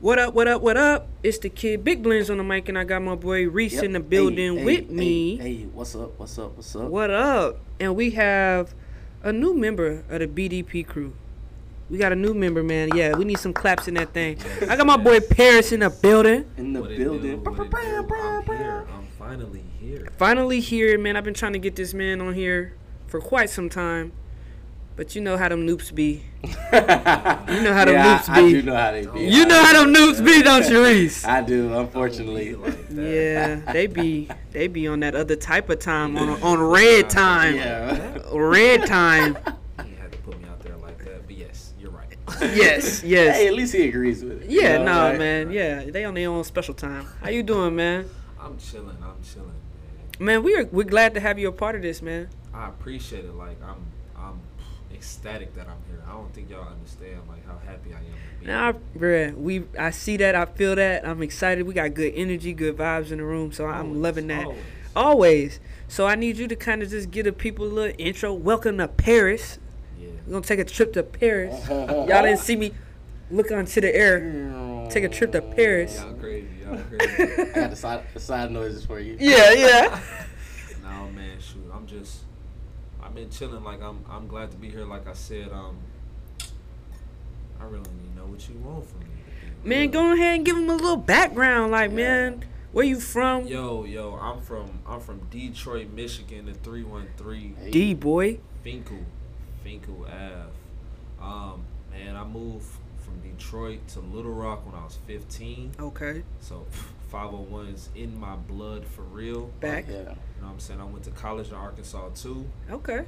What up, what up, what up? It's the kid Big Blends on the mic, and I got my boy Reese Yep. in the building Hey, with hey, me. Hey, hey, what's up? What's up? What's up? What up? And we have a new member of the BDP crew. We got a new member, man. Yeah, we need some claps in that thing. I got my boy Paris in the building. In the What it building. do, what it do. I'm here. I'm finally here. Finally here, man. I've been trying to get this man on here for quite some time. But you know how them noops be. you know how them yeah, noops I, be. I do know how they be. You know how them noops be, don't you, Reese? I do, unfortunately. Like. Yeah, they be they be on that other type of time on on red time. Yeah. Red time. He had to put me out there like that. But yes, you're right. Yes, Hey, yes. at least he agrees with it. you Yeah, know, no, right? man. Yeah, they on their own special time. How you doing, man? I'm chilling. I'm chilling, man. Man, we are we're glad to have you a part of this, man. I appreciate it. Like I'm, I'm ecstatic that I'm here. I don't think y'all understand like how happy I am. To be Nah, here. bruh, we I see that, I feel that. I'm excited. We got good energy, good vibes in the room, so I'm loving that. always. Always. So I need you to kind of just give the people a little intro. Welcome to Paris. Yeah. We're gonna take a trip to Paris. Y'all didn't see me look onto the air. Take a trip to Paris. Y'all crazy. Y'all crazy. I got the side, the side noises for you. Yeah, yeah. no man, shoot. I'm just. Been chilling. Like I'm. I'm glad to be here. Like I said. Um. I really need to know what you want from me. Man, real. go ahead and give them a little background. Like, Yeah. man, where you from? Yo, yo, I'm from I'm from Detroit, Michigan, the three one three D boy. Fenkell, Fenkell Ave. Um, man, I moved from Detroit to Little Rock when I was 15. Okay. So 501's in my blood for real. Back. Yeah. You know what I'm saying? I went to college in Arkansas too. Okay.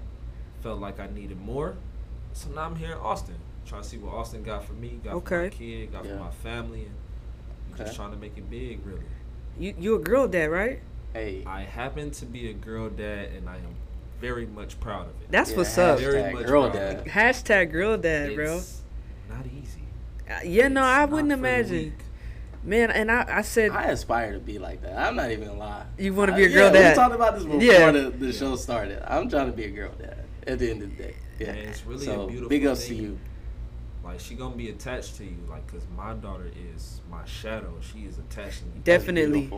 Felt like I needed more. So now I'm here in Austin. Trying to see what Austin got for me, got for my kid, got Yeah. for my family, and Okay. just trying to make it big, really. You you a girl dad, right? Hey. I happen to be a girl dad, and I am very much proud of it. That's yeah, what's up. Very much girl proud. dad. Hashtag girl dad, bro. Not easy. Uh, Yeah, no, I wouldn't imagine. Weak. Man, and I, I said I aspire to be like that. I'm not even gonna lie. You wanna be a girl yeah, dad? We talked about this before Yeah. the, the show started. I'm trying to be a girl dad at the end of the day. Yeah. Man, it's really so a beautiful big ups to you. Like she gonna be attached to you, like, cause my daughter is my shadow. She is attached to me. Definitely.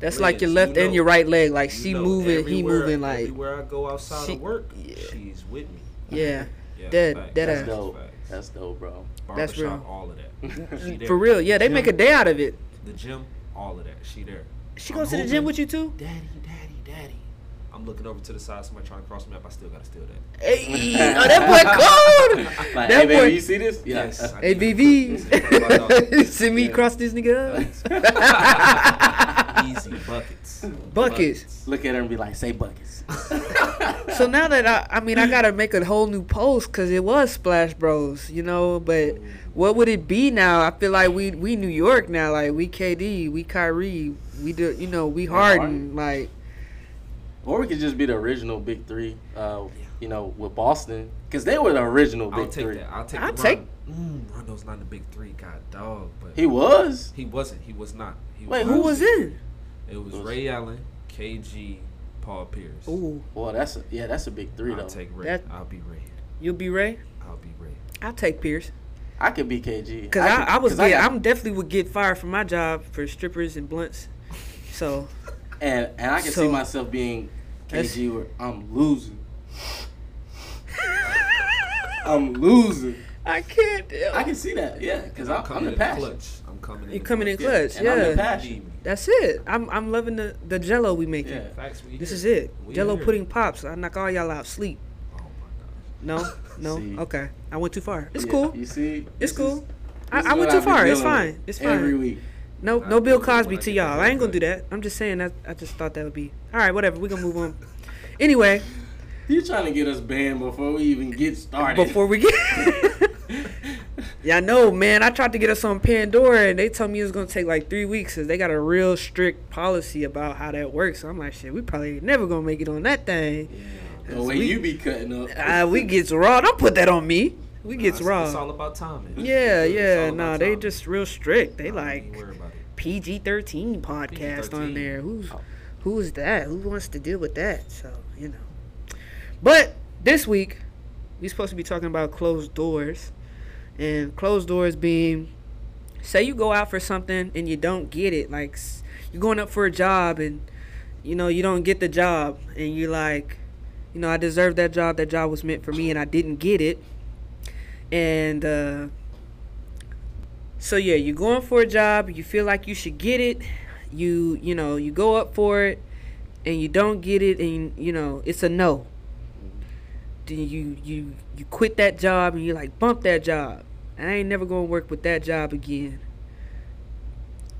That's Liz, like your you left and know- your right leg. Like You she know, moving, he moving. Like everywhere I go outside she- of work, yeah. she's with me. yeah, Yeah, Dead- facts, dead That's ass. dope. facts. That's dope, bro. That's real. all of that. Mm, mm, for real. Yeah, they Gym, make a day out of it. The gym, all of that. She there. She I'm goes to the gym with you too. Daddy, daddy, daddy. I'm looking over to the side. Somebody trying to cross me up. I still gotta steal that. Hey, oh, that boy cold. Like, that hey, boy. baby, you see this? Yeah. Yes. I Hey, need to. BV. See me Yeah. cross this nigga up. Easy buckets. Buckets. Look at her and be like, say buckets. So now that I, I mean, I gotta make a whole new post because it was Splash Bros, you know. But what would it be now? I feel like we we New York now, like we KD, we Kyrie, we do, you know, we Harden, like or we could just be the original big three. Uh, you know, with Boston, because they were the original I'll big take three. that. I'll take. I'll take- Rondo. Mm, Rondo's not in the big three. God dog, but He was. he wasn't. He was not. He Wait, who was in? It was Was- Ray Allen, KG, Paul Pierce. Ooh, Well, that's a, yeah, that's a big 3 I'll though. take Ray. That- I'll be Ray. you'll be Ray. I'll be Ray. I'll take Pierce. I could be KG. Cause I, could- I, was 'cause I get, got- I'm definitely would get fired from my job for strippers and blunts. So and and I can So- see myself being KG where I'm losing. I'm losing. I can't. I can see that, yeah, because I'm, I'm coming the in passion. clutch. Coming in. You coming in clutch. I'm yeah. passion. That's it. I'm I'm loving the the Jello we making. Yeah. Facts. We This here. is it. We Jello here. pudding pops. I knock all y'all out sleep. Oh my No, no. See. Okay, I went too far. It's Yeah, cool. You see, It's cool. is- I, I went too I've far. It's fine. It's Every fine. week. No, no Bill Cosby to y'all. I ain't gonna do that. I'm just saying that. I just thought that would be. All right, whatever. We gonna move on. Anyway, You trying to get us banned before we even get started? before we get. yeah, I know, man. I tried to get us on Pandora, and they told me it was gonna take like three weeks, cause they got a real strict policy about how that works. So I'm like, shit, we probably never gonna make it on that thing. Yeah. the way we- you be cutting up. Uh, we gets raw. Don't put that on me. We Nah, gets it's, raw. It's all about timing. Yeah, yeah. all about Nah, they timing. just real strict. They Nah, like even about it. PG thirteen podcast on PG-13. there. Who's who is that? Who wants to deal with that? So you know. But this week we supposed to be talking about closed doors, and closed doors being say you go out for something and you don't get it, like you're going up for a job and you know you don't get the job, and you're like, you know, I deserve that job. That job was meant for me, and I didn't get it. And uh, so yeah, you're going for a job. You feel like you should get it. You you know you go up for it, and you don't get it, and you know it's a no. Then you you you quit that job, and you like bump that job. I ain't never gonna work with that job again.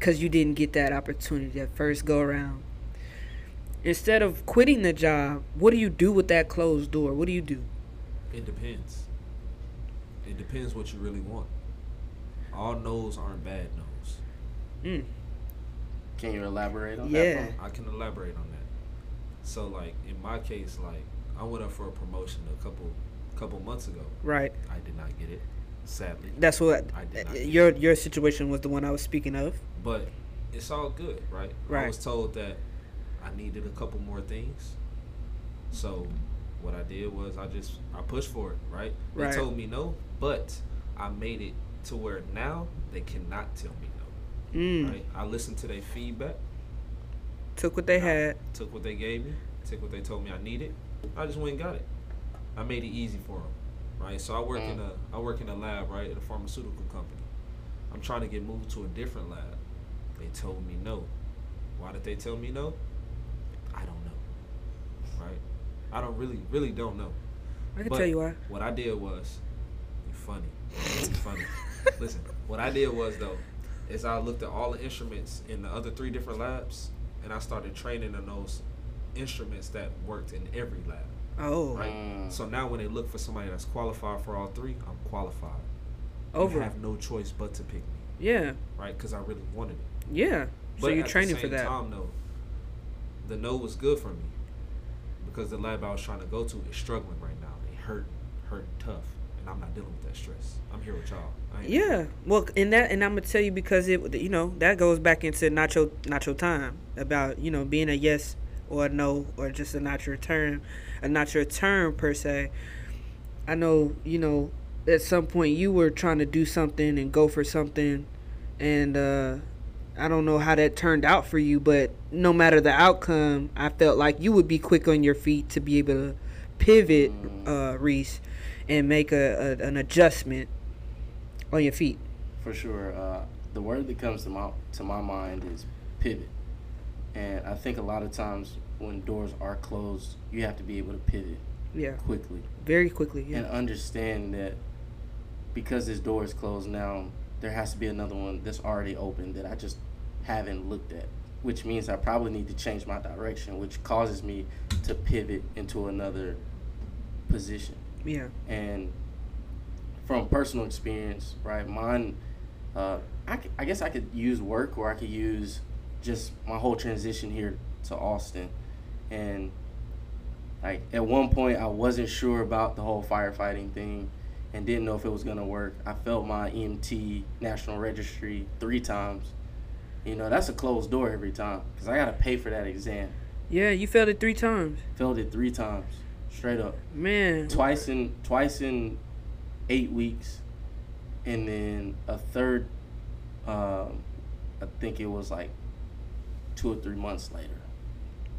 Cause you didn't get that opportunity that first go around. Instead of quitting the job, what do you do with that closed door? What do you do? It depends. It depends what you really want. All no's aren't bad no's. Mm. Can you elaborate on Yeah. that? I can elaborate on that. So like in my case, like I went up for a promotion a couple couple months ago. Right. I did not get it, sadly. That's what I did not your your situation was the one I was speaking of. But it's all good, right? Right. I was told that I needed a couple more things. So what I did was I just I pushed for it, right? They Right. told me no, but I made it to where now they cannot tell me no. Mm. Right? I listened to their feedback, Took what they had. took what they gave me, took what they told me I needed. I just went and got it. I made it easy for them, right? So I work in mm. a I work in a lab, right, at a pharmaceutical company. I'm trying to get moved to a different lab. They told me no. Why did they tell me no? I don't know, right? I don't really really don't know. I can But tell you why. What I did was, you funny, you funny. Listen, what I did was though, is I looked at all the instruments in the other three different labs, and I started training in those instruments that worked in every lab. Oh, Right. Mm. So now when they look for somebody that's qualified for all three, I'm qualified. over. You have no choice but to pick me, Yeah, right? Because I really wanted it. yeah. So you're at training the for that. Time though, the no was good for me because the lab I was trying to go to is struggling right now. They hurt, hurt tough, and I'm not dealing with that stress. I'm here with y'all. I ain't Yeah, well, and that, and I'm gonna tell you because it, you know, that goes back into not your, not your time about you know being a yes or a no or just a not your turn, a not your turn per se. I know, you know, at some point you were trying to do something and go for something, and uh, I don't know how that turned out for you, but no matter the outcome, I felt like you would be quick on your feet to be able to pivot, uh, Reese, and make a, a an adjustment on your feet. For sure. Uh, the word that comes to my to my mind is pivot, and I think a lot of times when doors are closed, you have to be able to pivot Yeah, quickly very quickly. and understand that because this door is closed now, there has to be another one that's already open that I just haven't looked at. Which means I probably need to change my direction, which causes me to pivot into another position. yeah, and from personal experience, right? Mine, uh, I, I guess I could use work or I could use just my whole transition here to Austin, and like at one point I wasn't sure about the whole firefighting thing, and didn't know if it was gonna work. I failed my EMT national registry three times. You know that's a closed door every time because I gotta pay for that exam. yeah. You failed it three times, Failed it three times, straight up man. twice in twice in eight weeks, and then a third. Um, I think it was like two or three months later.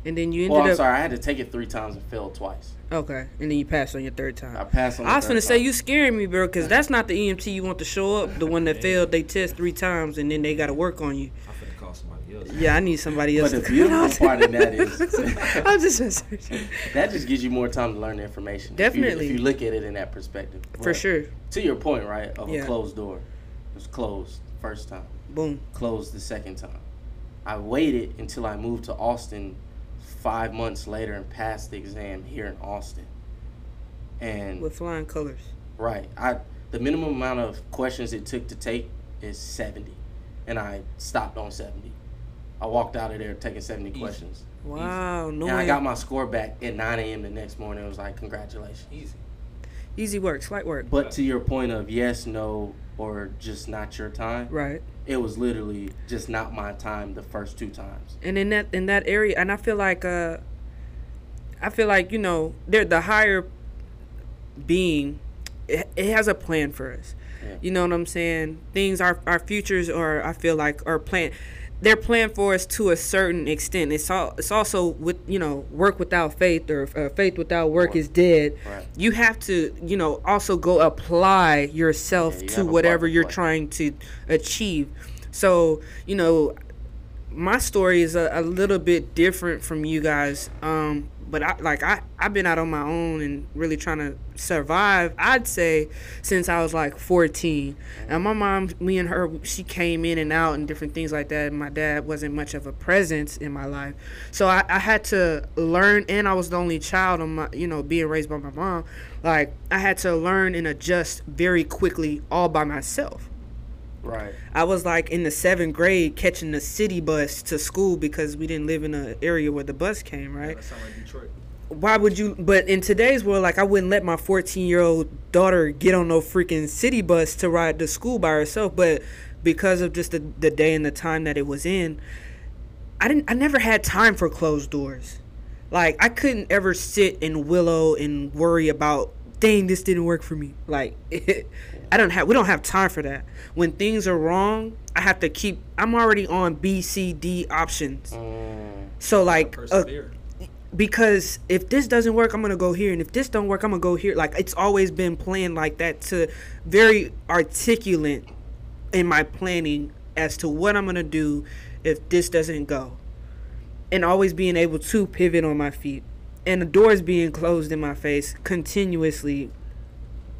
And then you Well, ended I'm up sorry, I had to take it three times and failed twice. okay, and then you passed on your third time. I time. passed on. the I was gonna say time. you scaring me, bro, because that's not the EMT you want to show up. The one that failed, they test three times and then they got to work on you. I'm finna call somebody else. Yeah, I need somebody else. But the to beautiful part of that is I'm just researching. that just gives you more time to learn the information. If you- Definitely. if you, look at it in that perspective. for But sure. To your point, right? Of Yeah. a closed door, it was closed first time. Boom. closed the second time. I waited until I moved to Austin five months later and passed the exam here in Austin. And With flying colors. right, I the minimum amount of questions it took to take is seventy, and I stopped on seventy. I walked out of there taking seventy Easy. questions, Wow, no and I got my score back at nine a.m. the next morning. It was like congratulations. Easy. Easy work, slight work. But to your point of yes, no, or just not your time, Right. It was literally just not my time the first two times. and in that in that area and i feel like uh i feel like you know they're the higher being it, it has a plan for us Yeah. You know what I'm saying? Things our our futures are I feel like are planned they're planned for us to a certain extent. It's all it's also with you know work without faith or uh, faith without work Right. is dead. Right. You have to you know also go apply yourself Yeah, you to whatever you're trying to achieve. So you know my story is a, a little bit different from you guys. Um, but I like I I've been out on my own and really trying to survive. I'd say since I was like 14. And my mom, me and her, she came in and out and different things like that. And my dad wasn't much of a presence in my life, so I, I had to learn. And I was the only child on my, you know, being raised by my mom. Like I had to learn and adjust very quickly all by myself. Right. I was like in the seventh grade catching the city bus to school because we didn't live in an area where the bus came, right? That sound like Detroit. Why would you? But in today's world, like I wouldn't let my 14 year old daughter get on no freaking city bus to ride to school by herself. But because of just the, the day and the time that it was in, I didn't. I never had time for closed doors. Like I couldn't ever sit and willow and worry about. Dang, this didn't work for me. Like I don't have. We don't have time for that. When things are wrong, I have to keep. I'm already on B, C, D options. Mm, So like, uh, because if this doesn't work, I'm gonna go here, and if this don't work, I'm gonna go here. Like it's always been planned like that to very articulate in my planning as to what I'm gonna do if this doesn't go, and always being able to pivot on my feet, and the doors being closed in my face continuously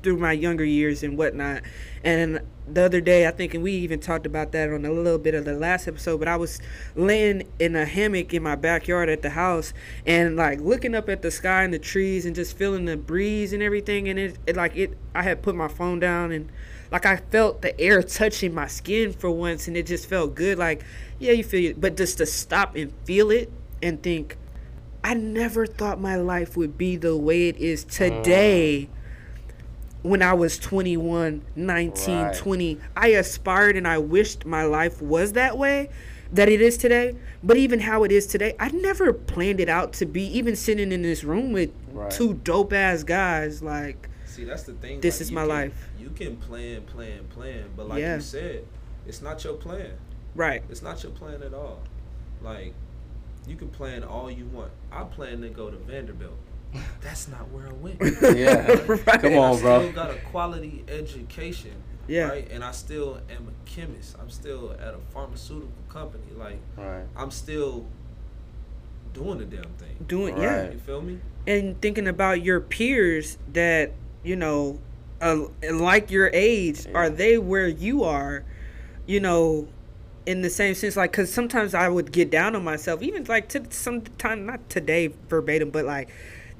through my younger years and whatnot. And the other day, I think, and we even talked about that on a little bit of the last episode, but I was laying in a hammock in my backyard at the house and like looking up at the sky and the trees and just feeling the breeze and everything. And it, it like it, I had put my phone down and like I felt the air touching my skin for once and it just felt good. Like, yeah, you feel it, but just to stop and feel it and think, I never thought my life would be the way it is today mm. when I was 21, 19, Right. 20. I aspired and I wished my life was that way that it is today. But even how it is today, I never planned it out to be even sitting in this room with Right. two dope ass guys like See, that's the thing. This like, is my can- life. You can plan, plan, plan, but like Yeah. you said, it's not your plan. right. It's not your plan at all. Like, you can plan all you want. I plan to go to Vanderbilt. That's not where I went. yeah. Right. Come I on, still bro. got a quality education. Yeah. Right? And I still am a chemist. I'm still at a pharmaceutical company. Like, Right. I'm still doing the damn thing. Doing yeah. You feel me? and thinking about your peers that you know uh, like your age Yeah. are they where you are you know in the same sense like because sometimes i would get down on myself even like to sometime not today verbatim but like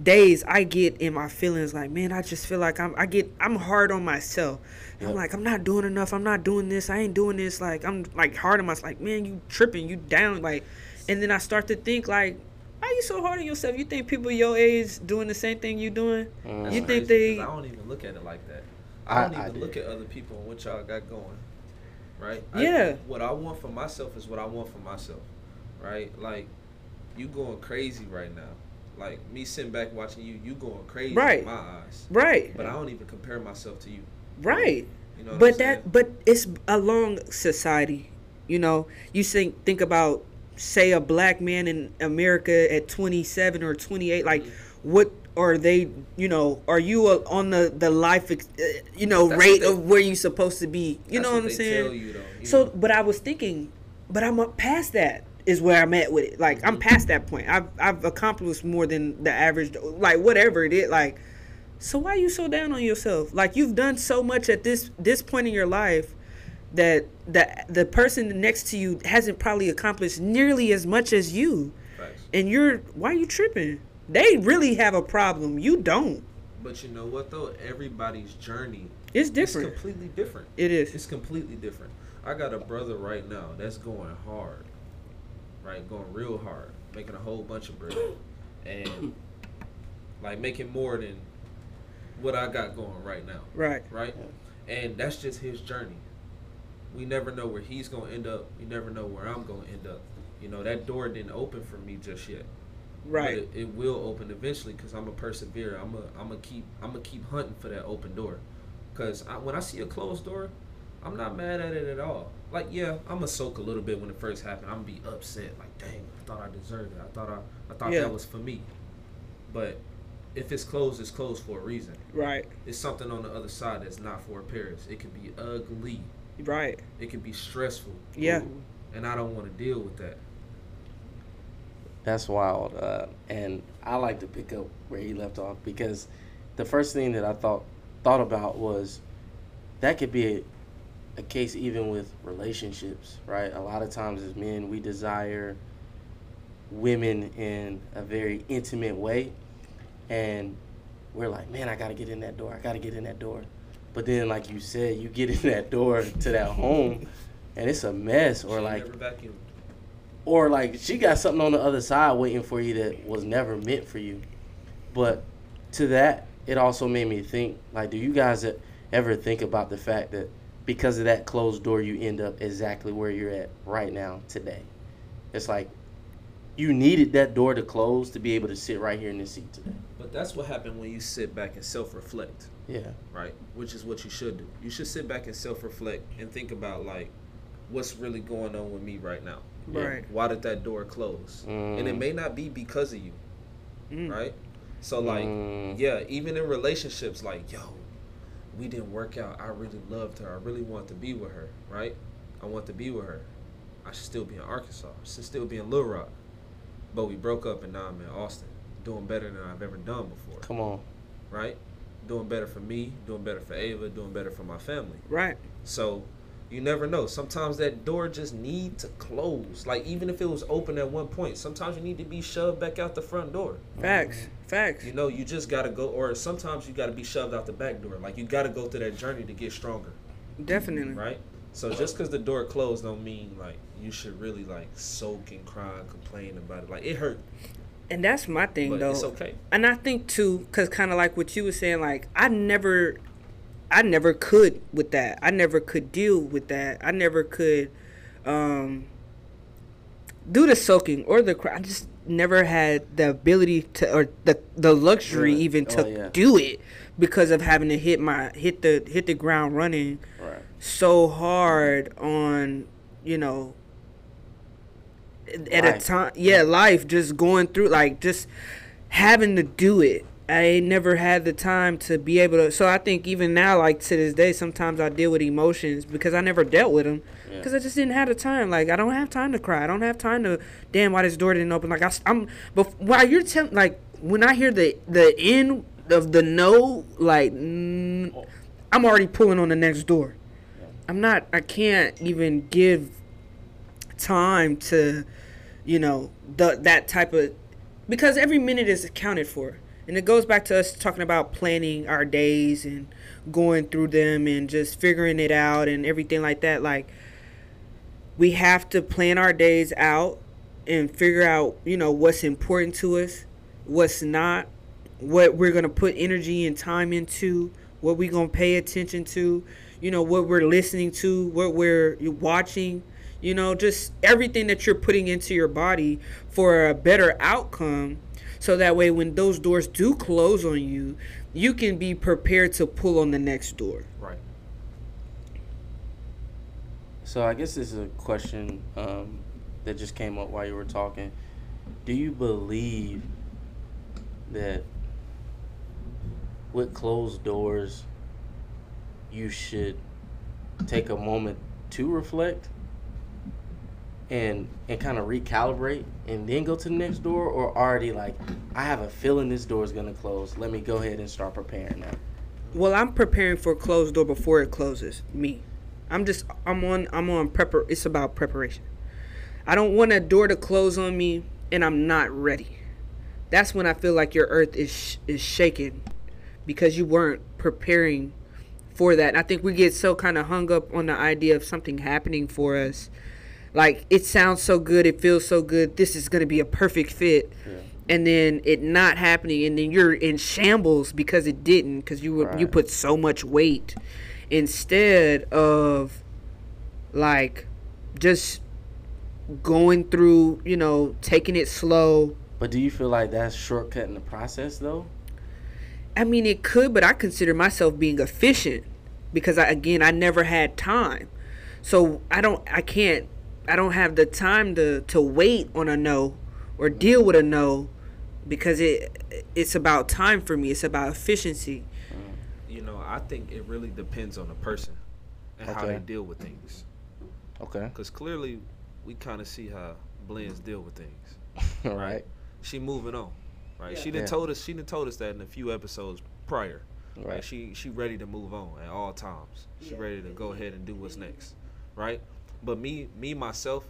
days i get in my feelings like man i just feel like i'm i get i'm hard on myself i'm like i'm not doing enough i'm not doing this i ain't doing this like i'm like hard on myself like man you tripping you down like and then i start to think like why are you so hard on yourself you think people your age doing the same thing you doing Mm. That's You think crazy, they- I don't even look at it like that. I- I don't I even look at other people and what y'all got going. Right? I- Yeah. what I want for myself is what I want for myself. Right? Like, you going crazy right now. Like me sitting back watching you, you going crazy Right. in my eyes. right But I don't even compare myself to you. right You know but that but it's a long society you know you think think about say a black man in america at 27 or 28 like Mm-hmm. what are they you know are you uh, on the the life ex- uh, you know That's rate they- of where you supposed to be you know what, i'm they saying you, though, you so know? but i was thinking but i'm up past that is where i'm at with it like i'm Mhm. past that point i've i've accomplished more than the average like whatever it is like so why are you so down on yourself like you've done so much at this this point in your life that the the person next to you hasn't probably accomplished nearly as much as you Facts. and you're why are you tripping they really have a problem you don't But you know what though? Everybody's journey is different It's completely different. it is It's completely different. I got a brother right now that's going hard, right? Going real hard, making a whole bunch of bread, and like making more than what I got going right now, right right? And that's just his journey. We never know where he's gonna end up. We never know where I'm gonna end up. You know that door didn't open for me just yet. Right it, it will open eventually because I'm a persevere. I'm a I'm a keep I'm gonna keep hunting for that open door. Cause I, when I see a closed door, I'm not mad at it at all. Like yeah, I'm gonna soak a little bit when it first happened. I'm gonna be upset. Like dang, I thought I deserved it. I thought I, I thought Yeah. that was for me. But if it's closed, it's closed for a reason. Right. It's something on the other side that's not for appearance. It can be ugly. Right. It can be stressful. Yeah. And I don't want to deal with that. That's wild. Uh, and I like to pick up where he left off because the first thing that I thought thought about was that could be a, a case even with relationships, right? A lot of times as men, we desire women in a very intimate way, and we're like, man, I gotta get in that door. I gotta get in that door. But then, like you said, you get in that door to that home, and it's a mess, or She like. Or like she got something on the other side waiting for you that was never meant for you. But to that, it also made me think like, do you guys ever think about the fact that because of that closed door, you end up exactly where you're at right now today? It's like you needed that door to close to be able to sit right here in this seat today. But that's what happened when you sit back and self-reflect. Yeah. right? Which is what you should do. You should sit back and self-reflect and think about like what's really going on with me right now. Yeah. Right. Why did that door close? And it Mm. may not be because of you, Mm. right? So like, Mm. yeah, even in relationships, like, yo, we didn't work out. I really loved her. I really want to be with her, right? I want to be with her. I should still be in Arkansas. I should still be in Little Rock. But we broke up and now I'm in Austin, doing better than I've ever done before, Come on. right? Doing better for me, doing better for Ava, doing better for my family. Right. So you never know. Sometimes that door just need to close. Like even if it was open at one point, sometimes you need to be shoved back out the front door. Facts. Facts. You know, you just gotta go, or sometimes you gotta be shoved out the back door. Like you gotta go through that journey to get stronger, Definitely. right? So just because the door closed don't mean like you should really like soak and cry and complain about it. Like it hurt, And that's my thing but though. it's okay. and I think too, cause kind of like what you were saying, like I never, I never could with that. I never could deal with that. I never could, um, do the soaking or the. cry. I just never had the ability to or the the luxury Yeah. even to Oh, yeah. do it because of having to hit my hit the hit the ground running Right. so hard on you know at a Life. time yeah life just going through like just having to do it i never had the time to be able to so i think even now like to this day sometimes i deal with emotions because i never dealt with them Yeah. because i just didn't have the time. Like i don't have time to cry. I don't have time to damn why this door didn't open? Like I, am but while you're telling like when i hear the the end of the no like mm, i'm already pulling on the next door. I'm not I can't even give time to you know the that type of because every minute is accounted for. And it goes back to us talking about planning our days and going through them and just figuring it out and everything like that. Like we have to plan our days out and figure out, you know, what's important to us, what's not, what we're going to put energy and time into, what we're going to pay attention to, you know, what we're listening to, what we're watching, you know, just everything that you're putting into your body for a better outcome. So that way, when those doors do close on you, you can be prepared to pull on the next door. Right. So I guess this is a question um, that just came up while you were talking. Do you believe that with closed doors, you should take a moment to reflect and and kind of recalibrate and then go to the next door, or already like I have a feeling this door is gonna close. Let me go ahead and start preparing now. Well, I'm preparing for a closed door before it closes. Me, I'm just I'm on I'm on prepar. It's about preparation. I don't want a door to close on me and I'm not ready. That's when I feel like your earth is sh- is shaking because you weren't preparing for that. And I think we get so kind of hung up on the idea of something happening for us. Like it sounds so good, it feels so good. This is going to be a perfect fit Yeah. and then it not happening and then you're in shambles because it didn't because you were you put so much weight instead of like just going through you know taking it slow But do you feel like that's shortcutting the process though? i mean it could but i consider myself being efficient because I, again I never had time. So I don't I can't I don't have the time to to wait on a no or deal with a no because it it's about time for me. It's about efficiency. You know, I think it really depends on the person and how they deal with things. Okay. Because clearly, we kind of see how blends deal with things. All right. She moving on, right? Yeah. She done Yeah. told us. She didn't told us that in a few episodes prior. Right. Right. She she ready to move on at all times. She Yeah. ready to go ahead and do what's next, right? But me me myself,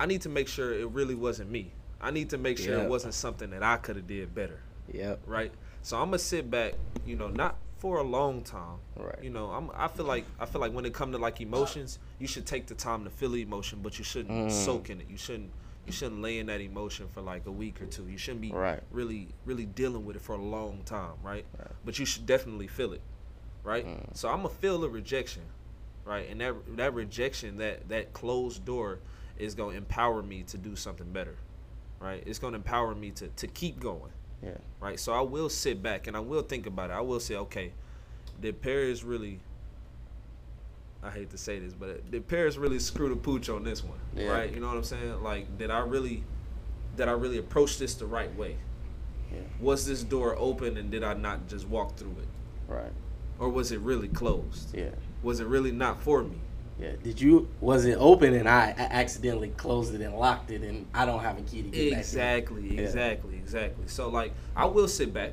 I need to make sure it really wasn't me. I need to make sure Yeah. it wasn't something that I could have did better, Yep. right? So I'm gonna sit back, you know, not for a long time. Right. You know, I'm. I feel like I feel like when it come to like emotions, you should take the time to feel the emotion, but you shouldn't Mm. soak in it. You shouldn't. You shouldn't lay in that emotion for like a week or two. You shouldn't be Right. really, really dealing with it for a long time, right? Right. But you should definitely feel it, right? Mm. So I'm gonna feel the rejection, right? And that that rejection, that that closed door, is gonna empower me to do something better, right? It's gonna empower me to to keep going Yeah. right? So I will sit back and I will think about it. I will say, okay, did Paris really? I hate to say this, but uh, did Paris really screw the pooch on this one? Yeah. Right? You know what I'm saying? Like, did I really, did I really approach this the right way? Yeah. Was this door open and did I not just walk through it, Right. or was it really closed? Yeah. Was it really not for me? Yeah. Did you? Was it open and I accidentally closed it and locked it and I don't have a key to get back? Exactly, Yeah. exactly, exactly. So like, I will sit back.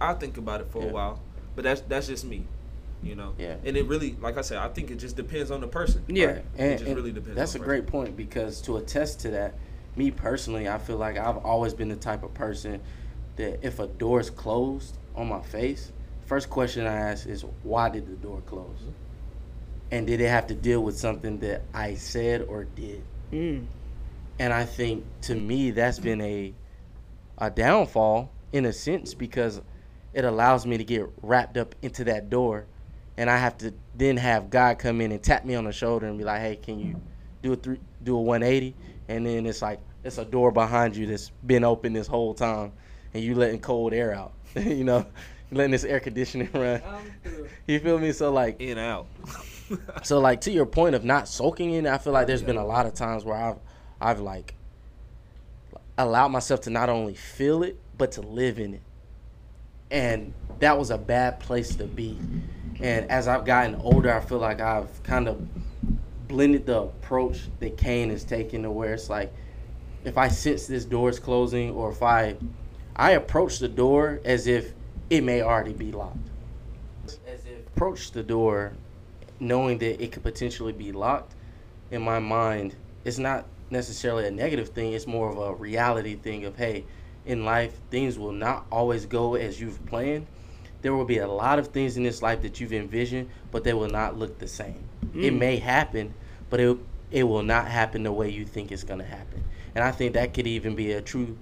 I'll think about it for Yeah. a while, but that's that's just me, you know. Yeah. And it really, like I said, I think it just depends on the person. Yeah. Right. And, just and really depends That's a on the great point because to attest to that, me personally, I feel like I've always been the type of person that if a door is closed on my face, first question I ask is why did the door close? And did it have to deal with something that I said or did? Mm. And I think to me that's been a a downfall in a sense because it allows me to get wrapped up into that door and I have to then have God come in and tap me on the shoulder and be like, "Hey, can you do a three, do a 180?" And then it's like it's a door behind you that's been open this whole time and you letting cold air out. you know, letting this air conditioning run. You feel me? So like In out. so like to your point of not soaking in, it, I feel like oh, there's been a lot of times where I've I've like allowed myself to not only feel it but to live in it. And that was a bad place to be. And as I've gotten older, I feel like I've kind of blended the approach that Kane is taking to where it's like if I sense this door is closing or if I I approach the door as if it may already be locked. As if approach the door knowing that it could potentially be locked in my mind it's not necessarily a negative thing it's more of a reality thing of hey in life things will not always go as you've planned. There will be a lot of things in this life that you've envisioned but they will not look the same. It Mm. may happen but it, it will not happen the way you think it's going to happen. And i think that could even be a true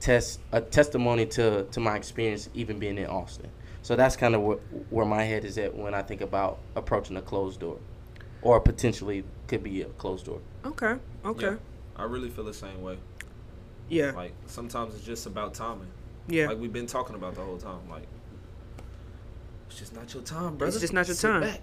test a testimony to to my experience even being in austin so that's kind of where, where my head is at when I think about approaching a closed door, or potentially could be a closed door. Okay. Okay. Yeah. I really feel the same way. Yeah. Like sometimes it's just about timing. Yeah. Like we've been talking about the whole time. Like it's just not your time, brother. It's just not your Sit time. Back.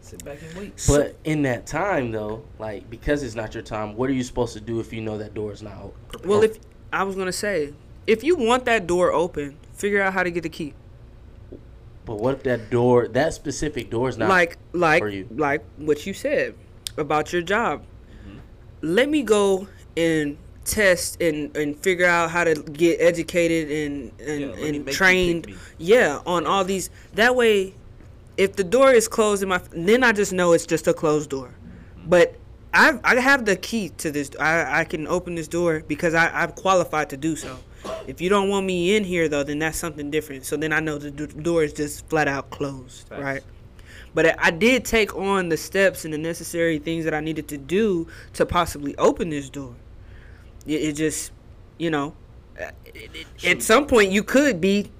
Sit back and wait. But in that time, though, like because it's not your time, what are you supposed to do if you know that door is not open? Well, if I was gonna say, if you want that door open, figure out how to get the key. But what if that door, that specific door, is not like, like, for you. like what you said about your job. Mm-hmm. Let me go and test and and figure out how to get educated and and, Yeah, and trained. Yeah, on all these. That way, if the door is closed in my, then I just know it's just a closed door. Mm-hmm. But I I have the key to this. I I can open this door because I I'm qualified to do so. If you don't want me in here though, then that's something different. So then I know the d- door is just flat out closed, Facts. right? But I- I did take on the steps and the necessary things that I needed to do to possibly open this door. It, it just, you know, uh, it, it, at some point you could be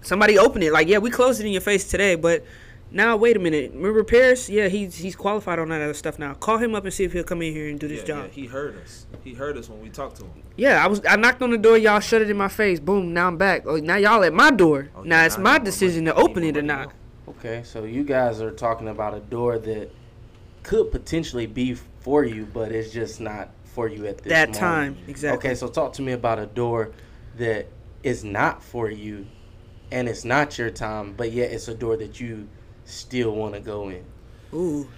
somebody open it like, yeah, we closed it in your face today, but now wait a minute. Remember Paris? Yeah, he's he's qualified on that other stuff now. Call him up and see if he'll come in here and do this yeah, job. yeah, he heard us. He heard us when we talked to him. Yeah, I was. I knocked on the door. Y'all shut it in my face. Boom. Now I'm back. Oh, now y'all at my door. Oh, now it's my decision to open it or not. Okay, so you guys are talking about a door that could potentially be for you, but it's just not for you at this That moment. time, exactly. Okay, so talk to me about a door that is not for you, and it's not your time, but yet it's a door that you still want to go in. Ooh,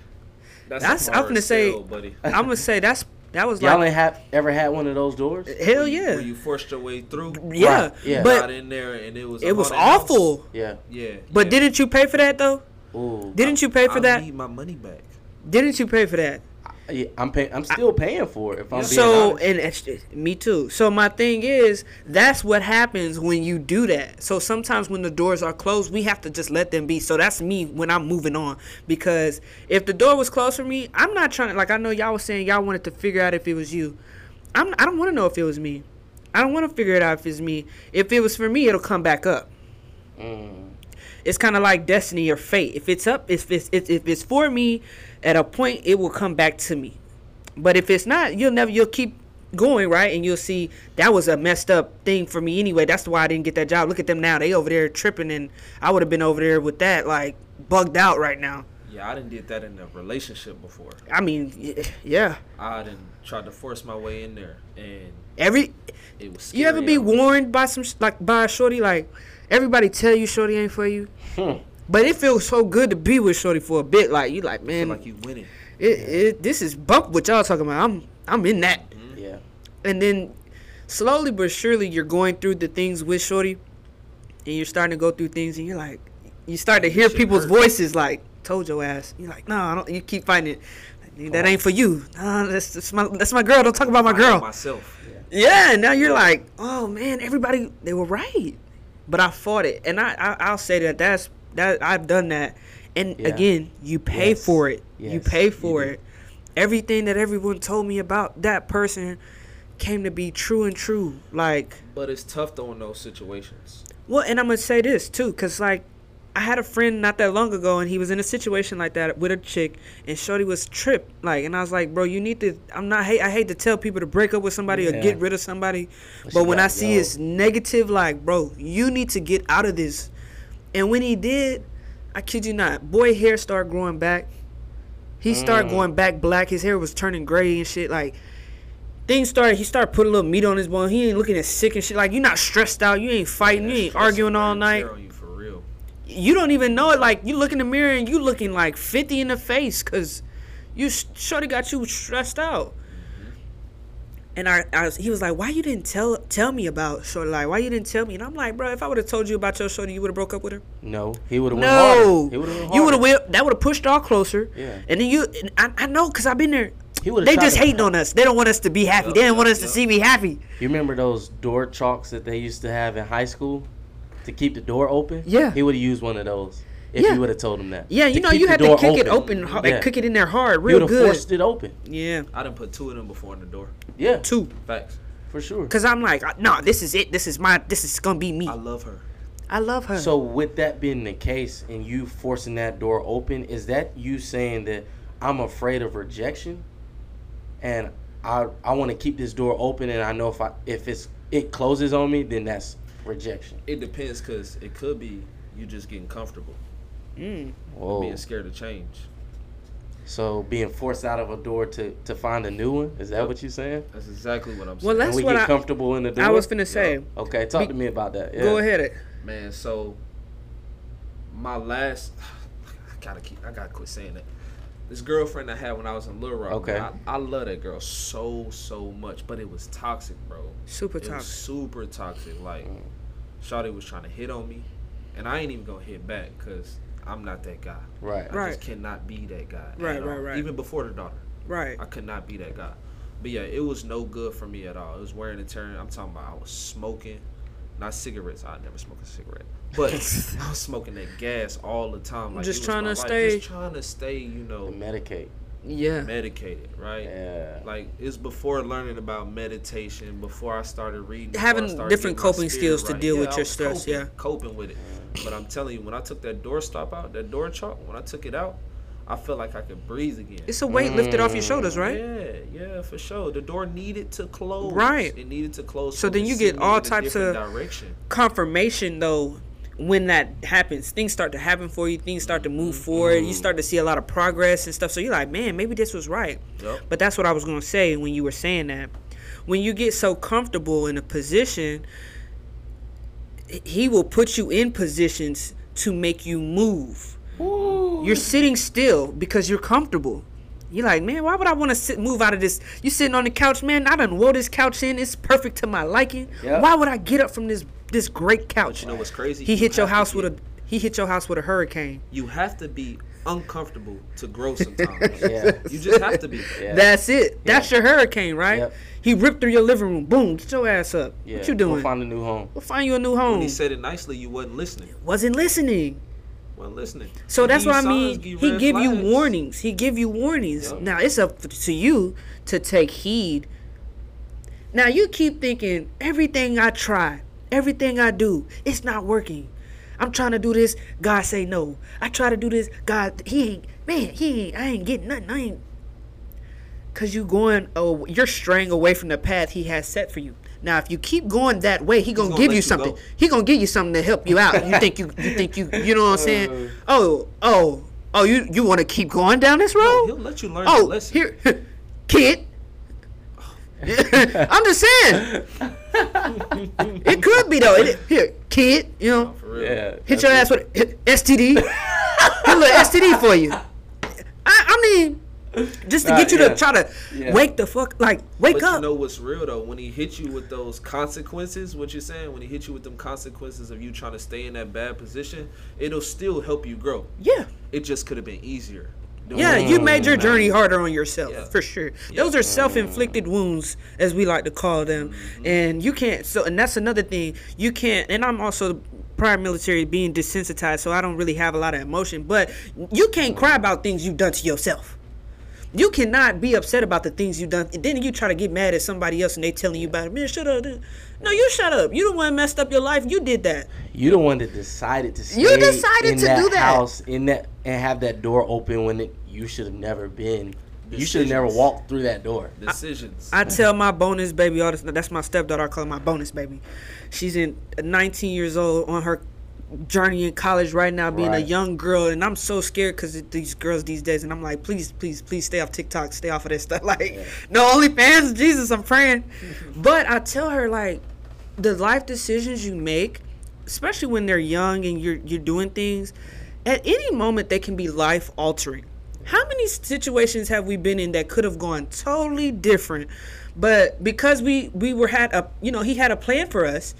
That's, That's- a I'm gonna say- sell, buddy. I'm gonna say that's that was Y'all like ain't have ever had one of those doors? hell Where you- yeah, Where you forced your way through. yeah, Right, yeah. but got in there and it was. it was haunted house. awful. Yeah. Yeah. But yeah. didn't you pay for that though? Ooh. Didn't you pay for I that? need my money back. Didn't you pay for that? Yeah, I'm paying. I'm still paying for it. If I'm so honest. and it's, me too. So my thing is that's what happens when you do that. So sometimes when the doors are closed, we have to just let them be. So that's me when I'm moving on because if the door was closed for me, I'm not trying to like I know y'all was saying y'all wanted to figure out if it was you. I'm I don't want to know if it was me. I don't want to figure it out if it's me. If it was for me, it'll come back up. Mm, It's kind of like destiny or fate. If it's up, if it's if if it's for me, at a point it will come back to me. But if it's not, you'll never you'll keep going right, and you'll see that was a messed up thing for me anyway. That's why I didn't get that job. Look at them now; they over there tripping, and I would have been over there with that like bugged out right now. Yeah, I didn't did that in a relationship before. I mean, yeah. I didn't tried to force my way in there, and Every it was. Scary you ever be warned by some like by a shorty like everybody tell you shorty ain't for you, Hmm. But it feels so good to be with shorty for a bit. Like you like Feel man, like you winning. it, it this is bump what y'all talking about. I'm I'm in that. Mm-hmm. yeah. And then slowly but surely you're going through the things with Shorty and you're starting to go through things and you're like you start to hear people's hurt. voices like told your ass. You're like, no, I don't you keep finding it. Like, that ain't for you. Nah, that's, that's my that's my girl. Don't talk about my I girl. myself. Yeah, and now you're like, oh man, everybody they were right, but I fought it, and I, I I'll say that that's that I've done that, and Yeah. again, you pay Yes. for it. you pay for do. it. Everything that everyone told me about that person came to be true and true. Like, But it's tough though in those situations. well, and I'm gonna say this too, cause like. I had a friend not that long ago, and he was in a situation like that with a chick, and Shorty was tripped. Like, and I was like, "Bro, you need to." I'm not. Hate, I hate to tell people to break up with somebody or get rid of somebody, But but she when I gotta see go. it's negative, like, bro, you need to get out of this. And when he did, I kid you not, boy hair started growing back. He started Mm. going back black. His hair was turning gray and shit. Like things started. He started putting a little meat on his bone. He ain't looking as sick and shit. Like you not stressed out. You ain't fighting. You ain't arguing all night. you for real. You don't even know it. Like you look in the mirror and you looking like fifty in the face because you sh- shorty got you stressed out. And I, I was, he was like, "Why you didn't tell tell me about shorty? Like, why you didn't tell me?" And I'm like, "Bro, if I would have told you about your shorty, you would have broke up with her." No, he would have went No, harder. He would have you would have that would have pushed y'all closer. Yeah. And then you, and I, I know because I've been there. They just hating on us. They don't want us to be happy. Yup, they don't want yup, us to see me happy. You remember those door chalks that they used to have in high school to keep the door open? Yeah. He would have used one of those if Yeah. you would have told him that. Yeah, you To know you had to door kick it open, hard, Yeah. kick it in there hard, You real would have good. forced it open. Yeah, I done put two of them before in the door. Yeah, two. Facts. for sure. Cause I'm like, uh, no, this is it. This is my. This is gonna be me. I love her. I love her. So with that being the case and you forcing that door open, is that you saying that I'm afraid of rejection and I I want to keep this door open and I know if I if it's it closes on me, then that's rejection. It depends because it could be you just getting comfortable, Mm. Whoa. being scared to change. So being forced out of a door to to find a new one, is that what you're saying? That's exactly what I'm saying. Well, And that's we what get I- comfortable in the door. I was finna say. Okay, talk Be- to me about that. Yeah. Go ahead. Man, so my last, I gotta keep, I gotta quit saying that. This girlfriend I had when I was in Little Rock, Okay. I, I love that girl so so much, but it was toxic, bro. Super It was toxic. super toxic. Like, Mm. Shawty was trying to hit on me, and I ain't even gonna hit back because I'm not that guy. Right. I Right. just cannot be that guy. at Right, all. right, right. Even before the daughter. Right. I could not be that guy. But yeah, it was no good for me at all. It was wearing and tearing. I'm talking about I was smoking, not cigarettes. I never smoked a cigarette, but I was smoking that gas all the time. Like Just trying to life. stay- just trying to stay, you know, Medicate. Yeah. medicated, right? Yeah. Like it's before learning about meditation, before I started reading, Having started different coping spirit skills to deal Yeah, with I your stress, coping, yeah. coping with it. But I'm telling you, when I took that door stop out, that door chalk, when I took it out, I felt like I could breathe again. It's a weight lifted off your shoulders, right? Yeah, yeah, for sure. The door needed to close. Right. It needed to close. So for then you get all types of- direction. Confirmation though, when that happens, things start to happen for you. Things start to move forward. You start to see a lot of progress and stuff. So you're like, man, maybe this was right. Yep. But that's what I was gonna say when you were saying that. When you get so comfortable in a position, he will put you in positions to make you move. You're sitting still because you're comfortable. You're like, man, why would I want to sit, move out of this? You sitting on the couch, man. I done wore this couch in. It's perfect to my liking. Yep. Why would I get up from this this great couch? You know what's crazy? He You hit your house with a he hit your house with a hurricane. You have to be uncomfortable to grow sometimes. Yeah. You just have to be. Yeah. That's it. That's your hurricane, right? Yep. He ripped through your living room. Boom, get your ass up. yeah. What you Go doing? find a new home. We'll find you a new When home. he said it nicely, you wasn't listening. Wasn't listening. Wasn't listening. So that's what I mean. give He give you warnings. He give you warnings. Yup. Now it's up to you to take heed. Now you keep thinking everything I try, everything I do, it's not working. I'm trying to do this. God say no. I try to do this. God, he ain't. Man, he ain't. I ain't getting nothing. I ain't. Cause you going. Oh, you're straying away from the path He has set for you. Now, if you keep going that way, He gonna, gonna give let you you something. go. He gonna give you something to help you out. You think you. You think you. You know what I'm saying? Uh. Oh, oh, oh. You you want to keep going down this No, road? he'll let you learn the oh, lesson. here, kid. I'm just saying. It could be though. It, here, kid. You know, oh, For real. Yeah. hit your ass with a STD. Hit a little STD for you. I, I mean, just to Nah, get you yeah. to try to Yeah. wake the fuck, like wake But up. you know what's real though? When he hit you with those consequences, what you're saying, when he hit you with them consequences of you trying to stay in that bad position, it'll still help you grow. yeah, It just could have been easier. doing yeah. it You made your your journey harder on yourself Yeah. for sure. Those are self-inflicted wounds, as we like to call them, Mm-hmm. and you can't. So, and that's another thing. You can't. And I'm also prior military, being desensitized, so I don't really have a lot of emotion. But you can't cry about things you've done to yourself. You cannot be upset about the things you've done. And then you try to get mad at somebody else and they telling you about it. Man, shut up. No, you shut up. You the one messed up your life. You did that. You the one that decided to stay You decided in to that do that. house in that and have that door open when it you should have never been. You should have never Decisions. walked through that door. Decisions. I tell my bonus baby all this. That's my stepdaughter. I call her my bonus baby. She's in 19 years old on her journey in college right now, being a young girl, and I'm so scared because these girls these days. And I'm like, please, please, please stay off TikTok, stay off of this stuff. Like, no OnlyFans, Jesus, I'm praying. but I tell her like, the life decisions you make, especially when they're young and you're you're doing things, at any moment they can be life altering. How many situations have we been in that could have gone totally different, but because we we were had a you know he had a plan for us,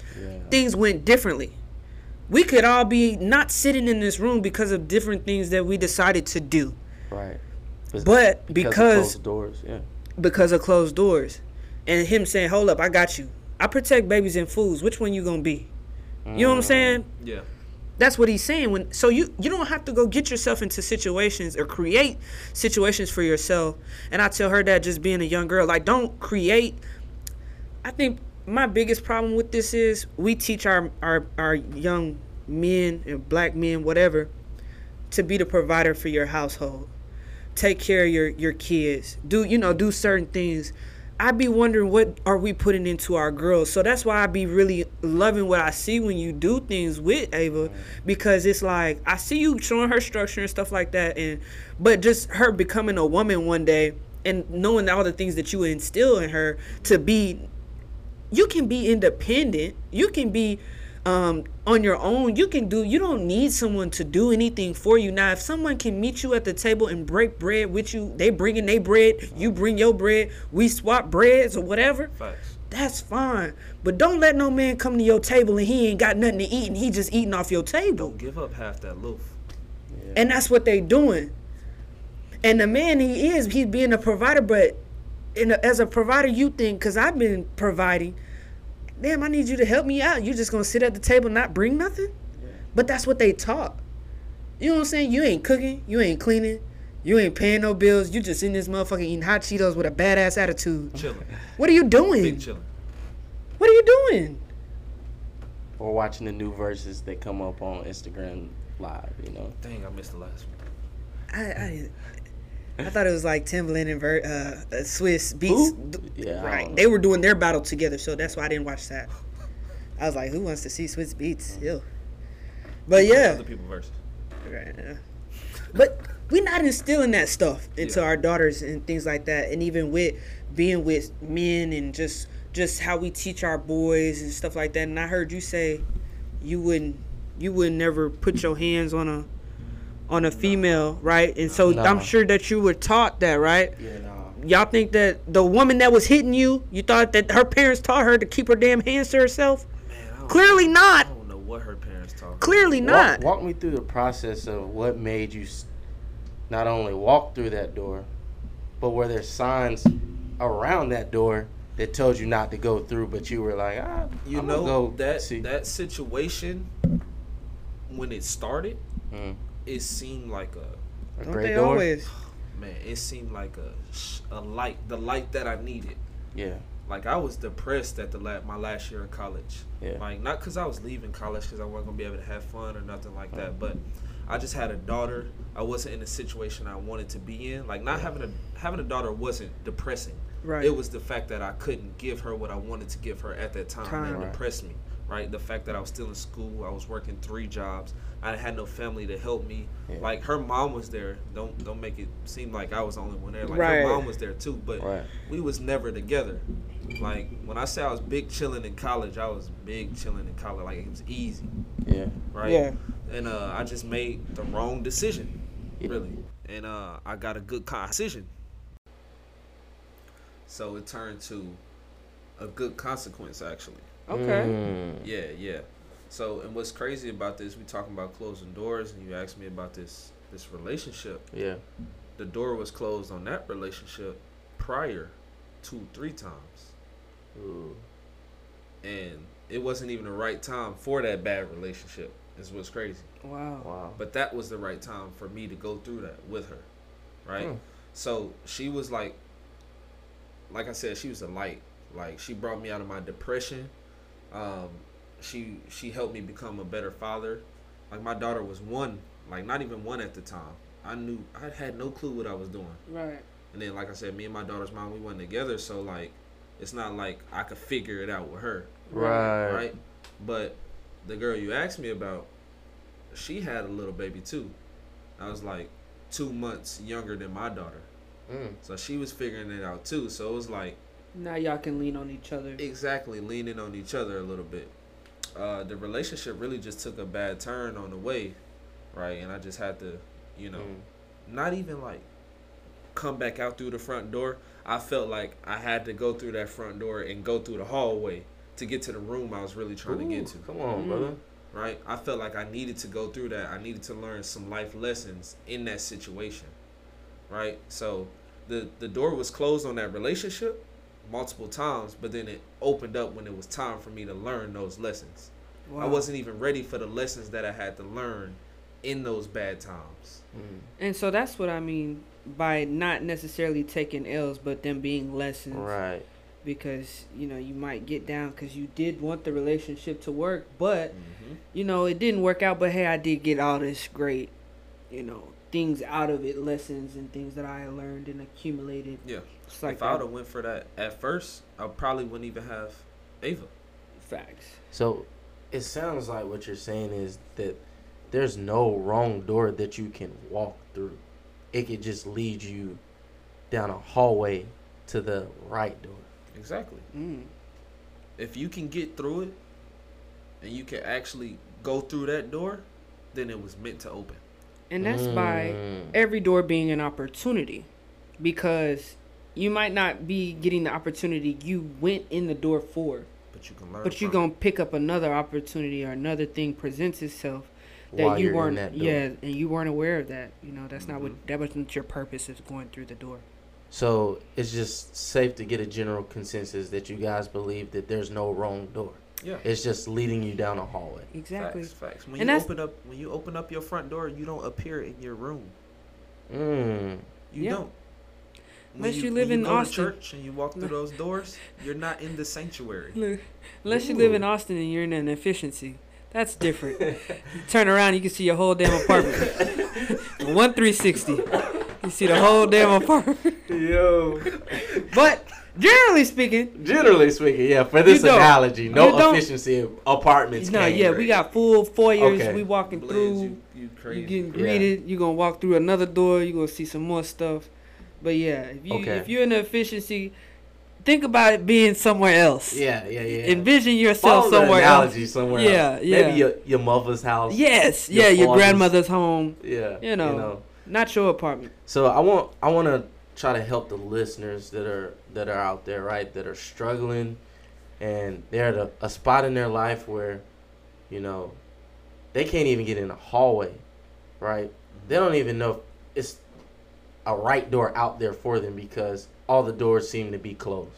things went differently. We could all be not sitting in this room because of different things that we decided to do Right. But of because- closed doors, yeah. because of closed doors, and him saying, "Hold up, I got you. I protect babies and fools. Which one you gonna be?" You know what I'm mm. saying? yeah. That's what he's saying. When so you you don't have to go get yourself into situations or create situations for yourself. And I tell her that just being a young girl, like don't create. I think my biggest problem with this is we teach our our our young men and black men whatever to be the provider for your household. Take care of your your kids. Do you know do certain things. I be wondering what are we putting into our girls. So that's why I be really loving what I see when you do things with Ava because it's like I see you showing her structure and stuff like that and but just her becoming a woman one day and knowing all the things that you instill in her to be you can be independent. You can be um, on your own. You can do. You don't need someone to do anything for you. Now, if someone can meet you at the table and break bread with you, they bring in their bread. You bring your bread. We swap breads or whatever. Facts. That's fine. But don't let no man come to your table and he ain't got nothing to eat and he just eating off your table. don't Give up half that loaf. And that's what they doing. And the man he is, he's being a provider, but in a, as a provider, you think, because I've been providing, damn, I need you to help me out. You just gonna sit at the table and not bring nothing? But that's what they taught. You know what I'm saying? You ain't cooking, you ain't cleaning, you ain't paying no bills. You just in this motherfucker eating hot Cheetos with a badass attitude. Chilling. What are you doing? Big chilling. What are you doing? Or watching the new verses that come up on Instagram live, you know. Dang, I missed the last one. I I, I thought it was like Timbaland and Ver, uh, uh, Swizz Beatz. Who? Yeah, right. They were doing their battle together, so that's why I didn't watch that. I was like, who wants to see Swizz Beatz? Ew. But yeah, Other people versus. Right, yeah. But we're not instilling that stuff into Yeah. our daughters and things like that, and even with being with men and just just how we teach our boys and stuff like that. And I heard you say you wouldn't you would never put your hands on a on a female, right? And so No. I'm sure that you were taught that, right? Yeah, nah. Y'all think that the woman that was hitting you, you thought that her parents taught her to keep her damn hands to herself? Man, I don't, Clearly I not. don't know what her parents taught her. Clearly not. Walk, walk me through the process of what made you not only walk through that door, but were there signs around that door that told you not to go through, but you were like, ah, You I'ma know go that see. that situation when it started, Mm. It seemed like a a Don't great they door. always? man. It seemed like a a light, the light that I needed. Yeah, Like I was depressed at the la- my last year in college. Yeah. Like not because I was leaving college because I wasn't gonna be able to have fun or nothing like that, uh-huh. but I just had a daughter. I wasn't in the situation I wanted to be in. Like not having a having a daughter wasn't depressing. Right. It was the fact that I couldn't give her what I wanted to give her at that time, Time. that Right. depressed me. Right. The fact that I was still in school, I was working three jobs. I had no family to help me. Yeah. Like her mom was there. Don't don't make it seem like I was the only one there. Like Right. her mom was there too, but Right. we was never together. Like when I say I was big chilling in college, I was big chilling in college. Like it was easy, yeah, right? Yeah. And uh, I just made the wrong decision, Yeah. really. And uh, I got a good con- decision. So it turned to a good consequence, actually. Okay. Mm. Yeah, yeah. So and what's crazy about this? We talking about closing doors, and you asked me about this this relationship. yeah. The door was closed on that relationship prior two, three times. Ooh. and it wasn't even the right time for that bad relationship is what's crazy Wow. Wow. but that was the right time for me to go through that with her right Hmm. so she was like like i said she was a light like she brought me out of my depression um she she helped me become a better father like my daughter was one like not even one at the time i knew i had no clue what i was doing Right. and then, like I said, me and my daughter's mom, we went together. So like, it's not like I could figure it out with her, Right. right? But the girl you asked me about, she had a little baby too. I was like two months younger than my daughter, Mm. so she was figuring it out too. So it was like Now y'all can lean on each other. exactly leaning on each other a little bit. Uh, the relationship really just took a bad turn on the way, right? And I just had to, you know, Mm. not even like come back out through the front door. I felt like I had to go through that front door and go through the hallway to get to the room I was really trying to get to. Come on, Mm. brother. Right? I felt like I needed to go through that. I needed to learn some life lessons in that situation. Right? So the the door was closed on that relationship multiple times, but then it opened up when it was time for me to learn those lessons. I wasn't even ready for the lessons that I had to learn in those bad times. Mm. And so that's what I mean by not necessarily taking L's, but them being lessons. Right. Because you know you might get down because you did want the relationship to work, but Mm-hmm. you know it didn't work out. But hey, I did get all this great, you know, things out of it, lessons and things that I learned and accumulated. Yeah. It's like if I would have went for that at first, I probably wouldn't even have Ava. facts. So it sounds like what you're saying is that there's no wrong door that you can walk through. It could just lead you down a hallway to the right door. Exactly. Mm. If you can get through it, and you can actually go through that door, then it was meant to open. And that's by Mm. every door being an opportunity because you might not be getting the opportunity you went in the door for But you can learn. but you're gonna pick up another opportunity or another thing presents itself that While you you're weren't that yeah and you weren't aware of that you know that's not what Mhm. that wasn't your purpose of going through the door So it's just safe to get a general consensus that you guys believe that there's no wrong door. Yeah. It's just leading you down a hallway. exactly Facts, facts. When And you open up, when you open up your front door, you don't appear in your room. Mm. You Yeah. don't. When Unless you live when in go to Austin. church and you walk through those doors, you're not in the sanctuary. Look, unless you live in austin and you're in an efficiency that's different you turn around you can see your whole damn apartment one 360 you see the whole damn apartment Yo. But Generally speaking, Generally speaking, yeah. For this analogy, no efficiency of apartments. no, yeah, great. we got full foyers. Okay. We walking Blaze, through. you, you crazy. You getting Yeah. greeted. You gonna walk through another door. You gonna see some more stuff. But yeah, if you Okay. if you're in the efficiency, think about it being somewhere else. Yeah, yeah, yeah. Envision yourself Follow somewhere else. analogy somewhere Yeah, else. yeah. Maybe your, your mother's house. Yes, Your yeah, your grandmother's home, Yeah. You know. not your apartment. So I want I want to try to help the listeners that are that are out there, right? That are struggling, and they're at a, a spot in their life where, you know, they can't even get in a hallway, right? They don't even know if it's a right door out there for them because all the doors seem to be closed,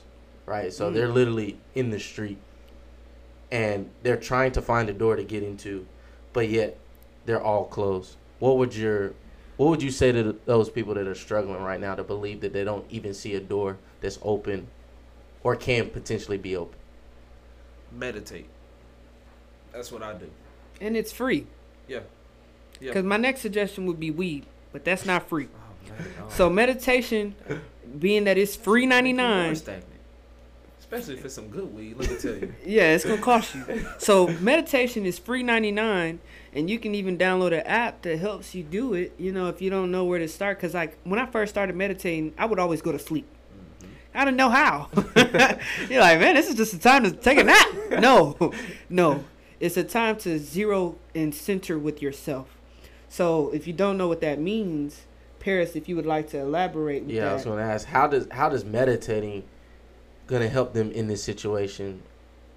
right? So Mm. they're literally in the street, and they're trying to find a door to get into, but yet they're all closed. What would your what would you say to those people that are struggling right now to believe that they don't even see a door that's open or can potentially be open? Meditate. That's what I do. And it's free. Yeah. Yeah. Because my next suggestion would be weed, but that's not free. So meditation, being that it's free ninety Make you more nine. Especially if it's some good weed. Let me tell you. yeah, it's gonna cost you. So meditation is free ninety nine, and you can even download an app that helps you do it. You know, if you don't know where to start, because like when I first started meditating, I would always go to sleep. Mm-hmm. I don't know how. You're like, man, this is just a time to take a nap. No, no, it's a time to zero and center with yourself. So if you don't know what that means, Paris, if you would like to elaborate with Yeah, I was going to ask how does how does meditating going to help them in this situation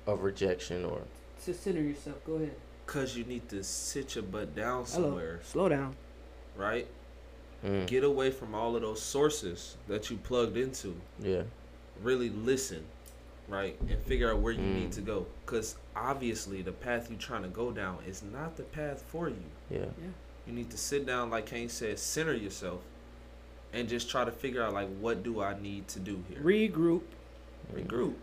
of rejection or to center yourself. Go ahead. Cause you need to sit your butt down somewhere. Hello. somewhere, Slow down. right? mm, Get away from all of those sources that you plugged into. yeah. Really listen, right, and figure out where you Mm. need to go. Cause obviously the path you're trying to go down is not the path for you. Yeah. Yeah. You need to sit down, like Kane said, center yourself, and just try to figure out like what do I need to do here. Regroup. Regroup.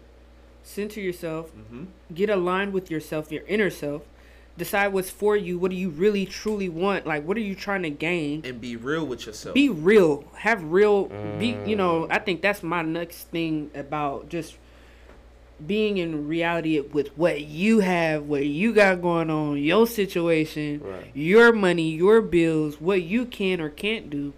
Center yourself. Mm-hmm. Get aligned with yourself, your inner self. Decide what's for you. What do you really truly want? Like, what are you trying to gain? And be real with yourself. Be real. Have real. Be. You Mm. know. I think that's my next thing about just being in reality with what you have, what you got going on, your situation, Right. your money, your bills, what you can or can't do.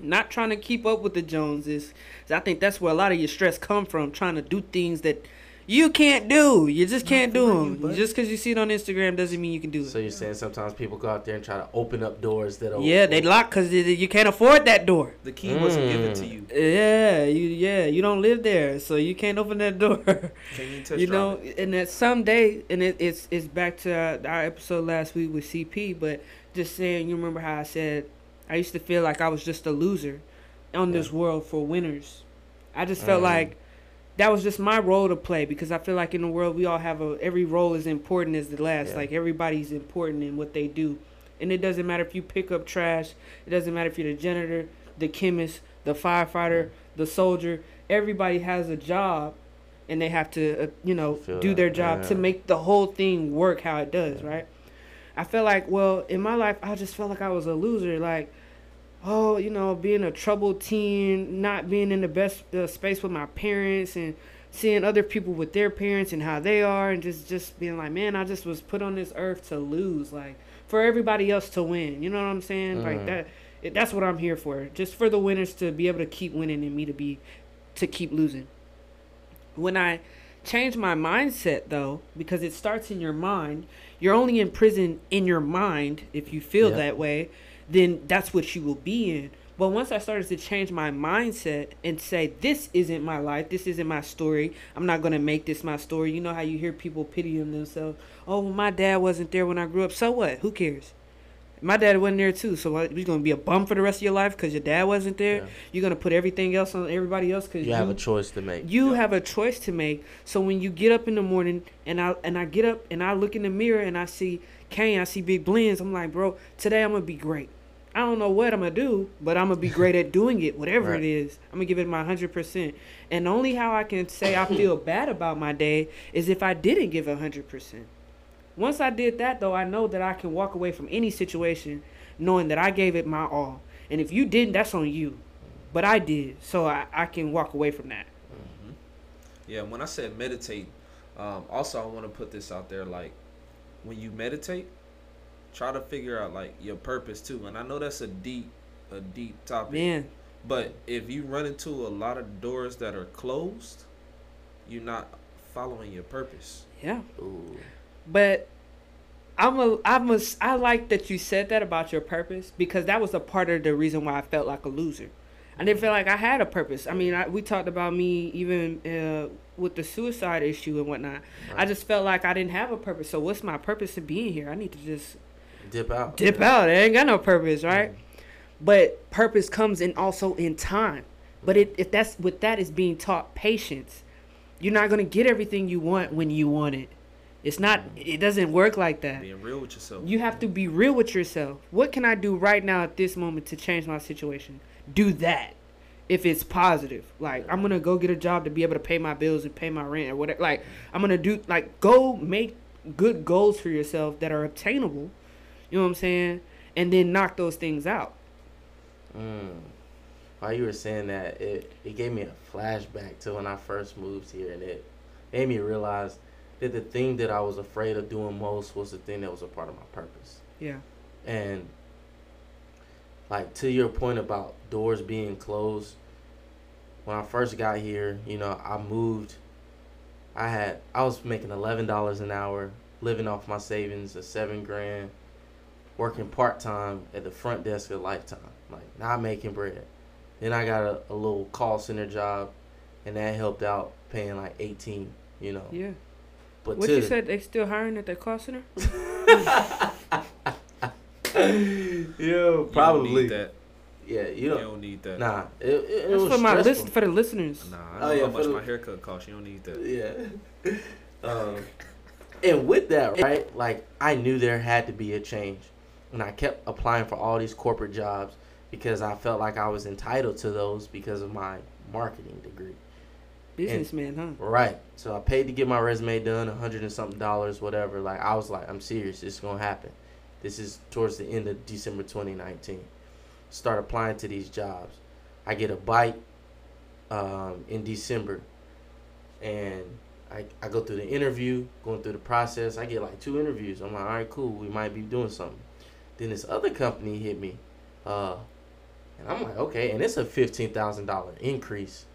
Not trying to keep up with the Joneses. I think that's where a lot of your stress come from, trying to do things that you can't do. You just can't do for you, them. Just because you see it on Instagram doesn't mean you can do it. So you're saying sometimes people go out there and try to open up doors that are Yeah, they lock because you can't afford that door. the key wasn't given to Mm. you. Yeah, you yeah you don't live there, so you can't open that door. Can you test you know, it? and that someday, and it, it's it's back to our, our episode last week with CP, but just saying, you remember how I said I used to feel like I was just a loser on this world for winners. I just felt Mm. like that was just my role to play because I feel like in the world we all have a every role is important as the last. Yeah. Like everybody's important in what they do, and it doesn't matter if you pick up trash. It doesn't matter if you're the janitor, the chemist, the firefighter, the soldier. Everybody has a job, and they have to, uh, you know, Feel do that, their job to make the whole thing work how it does, right? I felt like, well, in my life, I just felt like I was a loser. Like, oh, you know, being a troubled teen, not being in the best uh, space with my parents, and seeing other people with their parents and how they are, and just just being like, man, I just was put on this earth to lose, like for everybody else to win. You know what I'm saying? Like Mhm. that. It, that's what I'm here for. Just for the winners to be able to keep winning and me to be to keep losing. When I change my mindset though, because it starts in your mind, you're only in prison in your mind if you feel Yeah. that way, then that's what you will be in. But once I started to change my mindset and say, this isn't my life, this isn't my story, I'm not going to make this my story. You know how you hear people pitying themselves? Oh, well, my dad wasn't there when I grew up. So what? Who cares? My dad wasn't there too. So you're going to be a bum for the rest of your life because your dad wasn't there? Yeah. You're going to put everything else on everybody else because You have a choice to make. you Yeah. have a choice to make. So when you get up in the morning and I and I get up and I look in the mirror and I see Kane, I see Big Blends, I'm like, bro, today I'm gonna be great. I don't know what I'm gonna do, but I'm gonna be great at doing it, whatever Right. it is. I'm gonna give it my hundred percent. And only how I can say I feel bad about my day is if I didn't give a hundred percent. Once I did that though, I know that I can walk away from any situation knowing that I gave it my all. And if you didn't, that's on you. But I did. So I, I can walk away from that. Yeah, when I said meditate, um, also I want to put this out there. Like, when you meditate, try to figure out like your purpose too. And I know that's a deep, a deep topic. Man, But if you run into a lot of doors that are closed, you're not following your purpose. yeah. Ooh. But I'm a I'm a I like that you said that about your purpose because that was a part of the reason why I felt like a loser. I didn't feel like I had a purpose. I mean, I, we talked about me even uh, with the suicide issue and whatnot. I just felt like I didn't have a purpose. So what's my purpose of being here? I need to just Dip out. dip out. I ain't got no purpose, right? Mm. But purpose comes in also in time. But it, if that's with that is being taught patience. You're not gonna get everything you want when you want it. It's not. Mm. It doesn't work like that. Being real with yourself. You have to be real with yourself. What can I do right now at this moment to change my situation? Do that. If it's positive, like I'm gonna go get a job to be able to pay my bills and pay my rent or whatever. Like I'm gonna do like go make good goals for yourself that are obtainable. You know what I'm saying? And then knock those things out. Mm. While you were saying that, it, it gave me a flashback to when I first moved here, and it made me realize that the thing that I was afraid of doing most was the thing that was a part of my purpose. Yeah. And like to your point about doors being closed, when I first got here, you know, I moved. I had I was making eleven dollars an hour, living off my savings of seven grand, working part time at the front desk of Lifetime, like not making bread. Then I got a, a little call center job, and that helped out, paying like eighteen. You know, Yeah. but What to you said? They still hiring at the call center? Yo, You don't probably. Need that. Yeah, you You don't. don't need that. Nah, it, it, it That's was for my stressful. listen for the listeners. Nah, I Oh, know how much the- my haircut costs. You don't need that. Yeah. Um, and with that, right, like I knew there had to be a change, and I kept applying for all these corporate jobs because I felt like I was entitled to those because of my marketing degree. Businessman, huh? Right. So I paid to get my resume done, a hundred and something dollars, whatever. Like I was like, I'm serious. It's gonna happen. This is towards the end of December 2019. Start applying to these jobs. I get a bite um, in December, and I, I go through the interview, going through the process. I get like two interviews. I'm like, all right, cool. We might be doing something. Then this other company hit me, uh, and I'm like, okay. And it's a fifteen thousand dollar increase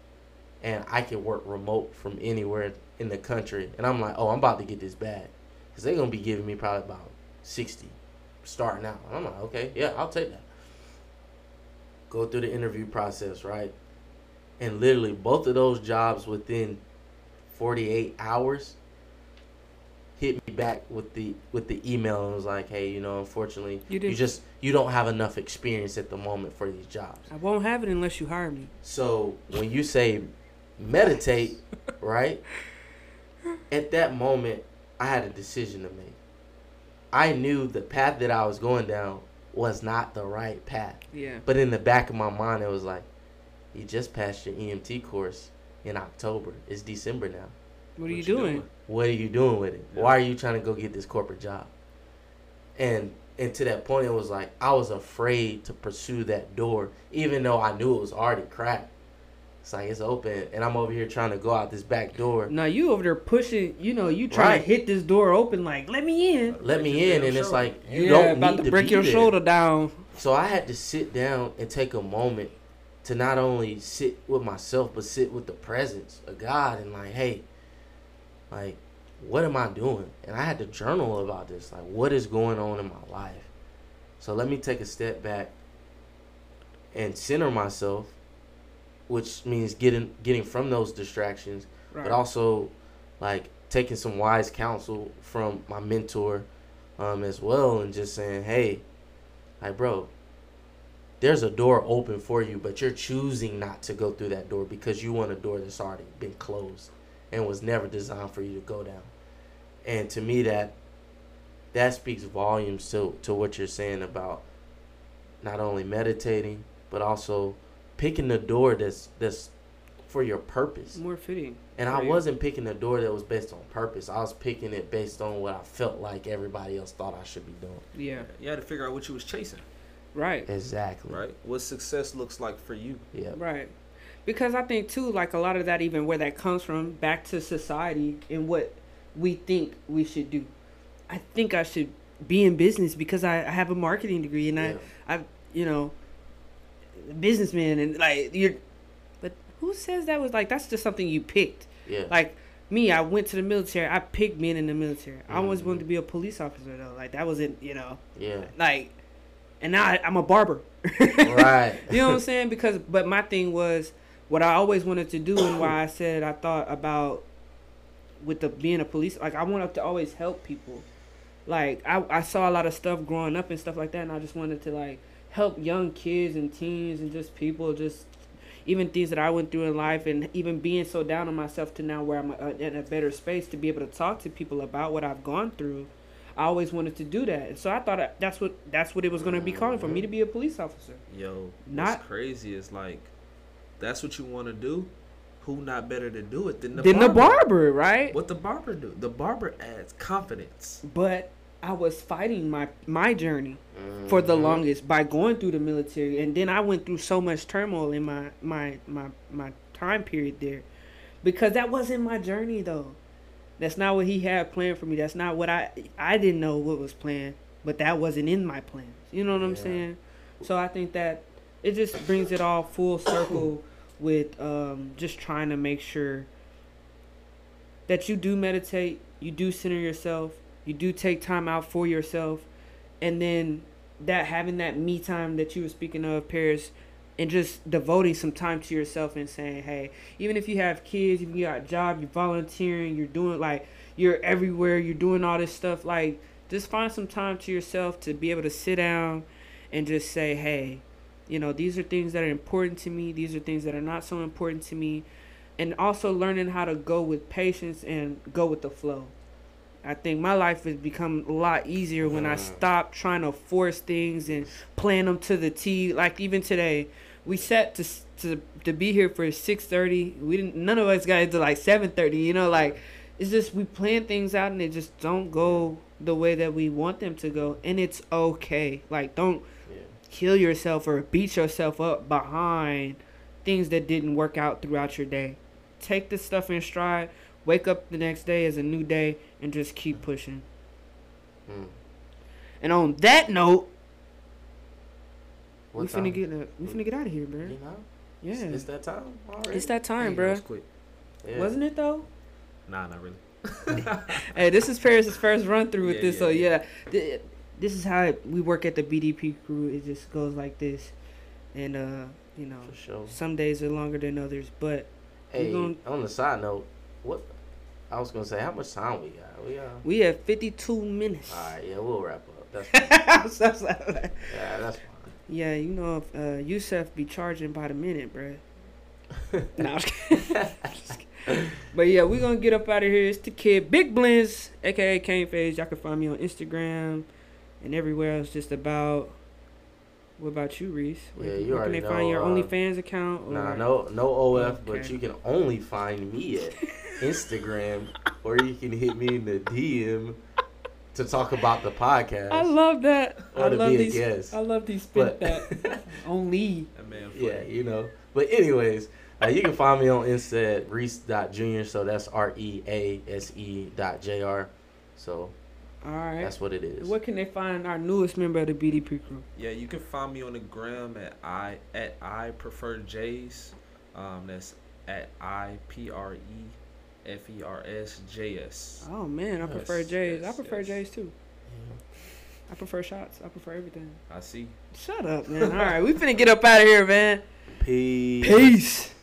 and I can work remote from anywhere in the country. And I'm like, oh, I'm about to get this bag. Because they're going to be giving me probably about 60 starting out. And I'm like, okay, yeah, I'll take that. Go through the interview process, right? And literally both of those jobs within 48 hours hit me back with the with the email and was like, hey, you know, unfortunately, You you, just you don't have enough experience at the moment for these jobs. I won't have it unless you hire me. So when you say meditate, right? At that moment, I had a decision to make. I knew the path that I was going down was not the right path. Yeah. But in the back of my mind, it was like, you just passed your EMT course in October. It's December now. What are you doing? What are you doing with it? Yeah. Why are you trying to go get this corporate job? And and to that point, it was like I was afraid to pursue that door, even though I knew it was already cracked. It's like it's open, and I'm over here trying to go out this back door. Now you over there pushing. You know, you trying Right. to hit this door open. Like, let me in. Let me in, and it's like you yeah, don't about need to to break be your there. shoulder down. So I had to sit down and take a moment to not only sit with myself, but sit with the presence of God and like, hey, like, what am I doing? And I had to journal about this. Like, what is going on in my life? So let me take a step back and center myself, which means getting getting from those distractions, Right. but also like taking some wise counsel from my mentor um, as well, and just saying, hey, like, bro, there's a door open for you, but you're choosing not to go through that door because you want a door that's already been closed and was never designed for you to go down. And to me, that that speaks volumes to to what you're saying about not only meditating but also picking the door that's that's for your purpose. More fitting. And I you. wasn't picking the door that was based on purpose. I was picking it based on what I felt like everybody else thought I should be doing. Yeah. You had to figure out what you was chasing, Right. Exactly. right? What success looks like for you. Yeah. Right. because I think too, like a lot of that, even where that comes from, back to society and what we think we should do. I think I should be in business because I, I have a marketing degree and Yeah. I, I, you know, businessman and like you're, but who says that was like that's just something you picked? Yeah. Like me, I went to the military. I picked being in the military. I always mm-hmm. wanted to be a police officer though. Like that wasn't, you know, yeah. like, and now I, I'm a barber. Right. You know what I'm saying? Because, but my thing was what I always wanted to do, and why I said I thought about with the being a police. Like I wanted to always help people. Like I, I saw a lot of stuff growing up and stuff like that, and I just wanted to like help young kids and teens and just people just even things that I went through in life and even being so down on myself to now where I'm uh, in a better space to be able to talk to people about what I've gone through. I always wanted to do that, and so I thought that's what that's what it was going to be calling for me to be a police officer. Yo, Not- what's crazy is like, that's what you want to do. Who not better to do it than the Then barber? the barber, right? What the barber do? The barber adds confidence. But I was fighting my my journey for the Mhm. longest by going through the military, and then I went through so much turmoil in my my my my time period there, because that wasn't my journey though. That's not what he had planned for me. That's not what I I didn't know what was planned, but that wasn't in my plans. You know what I'm Yeah. saying? So I think that it just brings it all full circle with um, just trying to make sure that you do meditate, you do center yourself, you do take time out for yourself, and then that having that me time that you were speaking of, Paris, and just devoting some time to yourself and saying, hey, even if you have kids, if you got a job, you're volunteering, you're doing like you're everywhere, you're doing all this stuff, like just find some time to yourself to be able to sit down and just say, hey, you know, these are things that are important to me, these are things that are not so important to me, and also learning how to go with patience and go with the flow. I think my life has become a lot easier when I stopped trying to force things and plan them to the T. Like even today, we set to to to be here for six thirty. We didn't. None of us got into like seven thirty. You know, like it's just we plan things out and they just don't go the way that we want them to go, and it's okay. Like don't Yeah. kill yourself or beat yourself up behind things that didn't work out throughout your day. Take this stuff in stride. Wake up the next day as a new day and just keep pushing. Mm. And on that note, What we time? finna get uh, we finna get out of here, bro. You know? Yeah, It's, it's that time already. it's that time, Hey, bro. that was quick. Yeah. Wasn't it though? Nah, not really. Hey, this is Paris's first run through with Yeah, this, yeah, so yeah. yeah, th- this is how it, we work at the BDP crew. It just goes like this, and uh, you know, For sure. some days are longer than others, but Hey, gon- on the side note, what I was gonna say, how much time we got? We uh, we have 52 minutes. all right, yeah, we'll wrap up. That's so- yeah, that's fine. yeah, you know, if uh, Yusef be charging by the minute, bruh. no, I'm just kidding. Just kidding. but yeah, we're gonna get up out of here. It's the kid, Big Blends, aka Kane Phase. Y'all can find me on Instagram and everywhere else. Just about. What about you, Reese? Where, Yeah, you where can already they find your know, uh, OnlyFans account? Or Nah, no, no OF, but you can only find me at Instagram, or you can hit me in the DM to talk about the podcast. I love that. Or I to love be a these. guest. I love these spin but that only. Man yeah, you know. But anyways, uh, you can find me on Insta at Rease.junior. So that's R E A S E dot J R. So All right. that's what it is. Where can they find our newest member of the BDP crew? Yeah, you can find me on the gram at I at I prefer J's. Um, that's at I P R E F E R S J S. Oh man, I Yes, prefer J's. I prefer yes. J's too. I prefer shots. I prefer everything. I see. Shut up, man. All right, we finna get up out of here, man. Peace. Peace.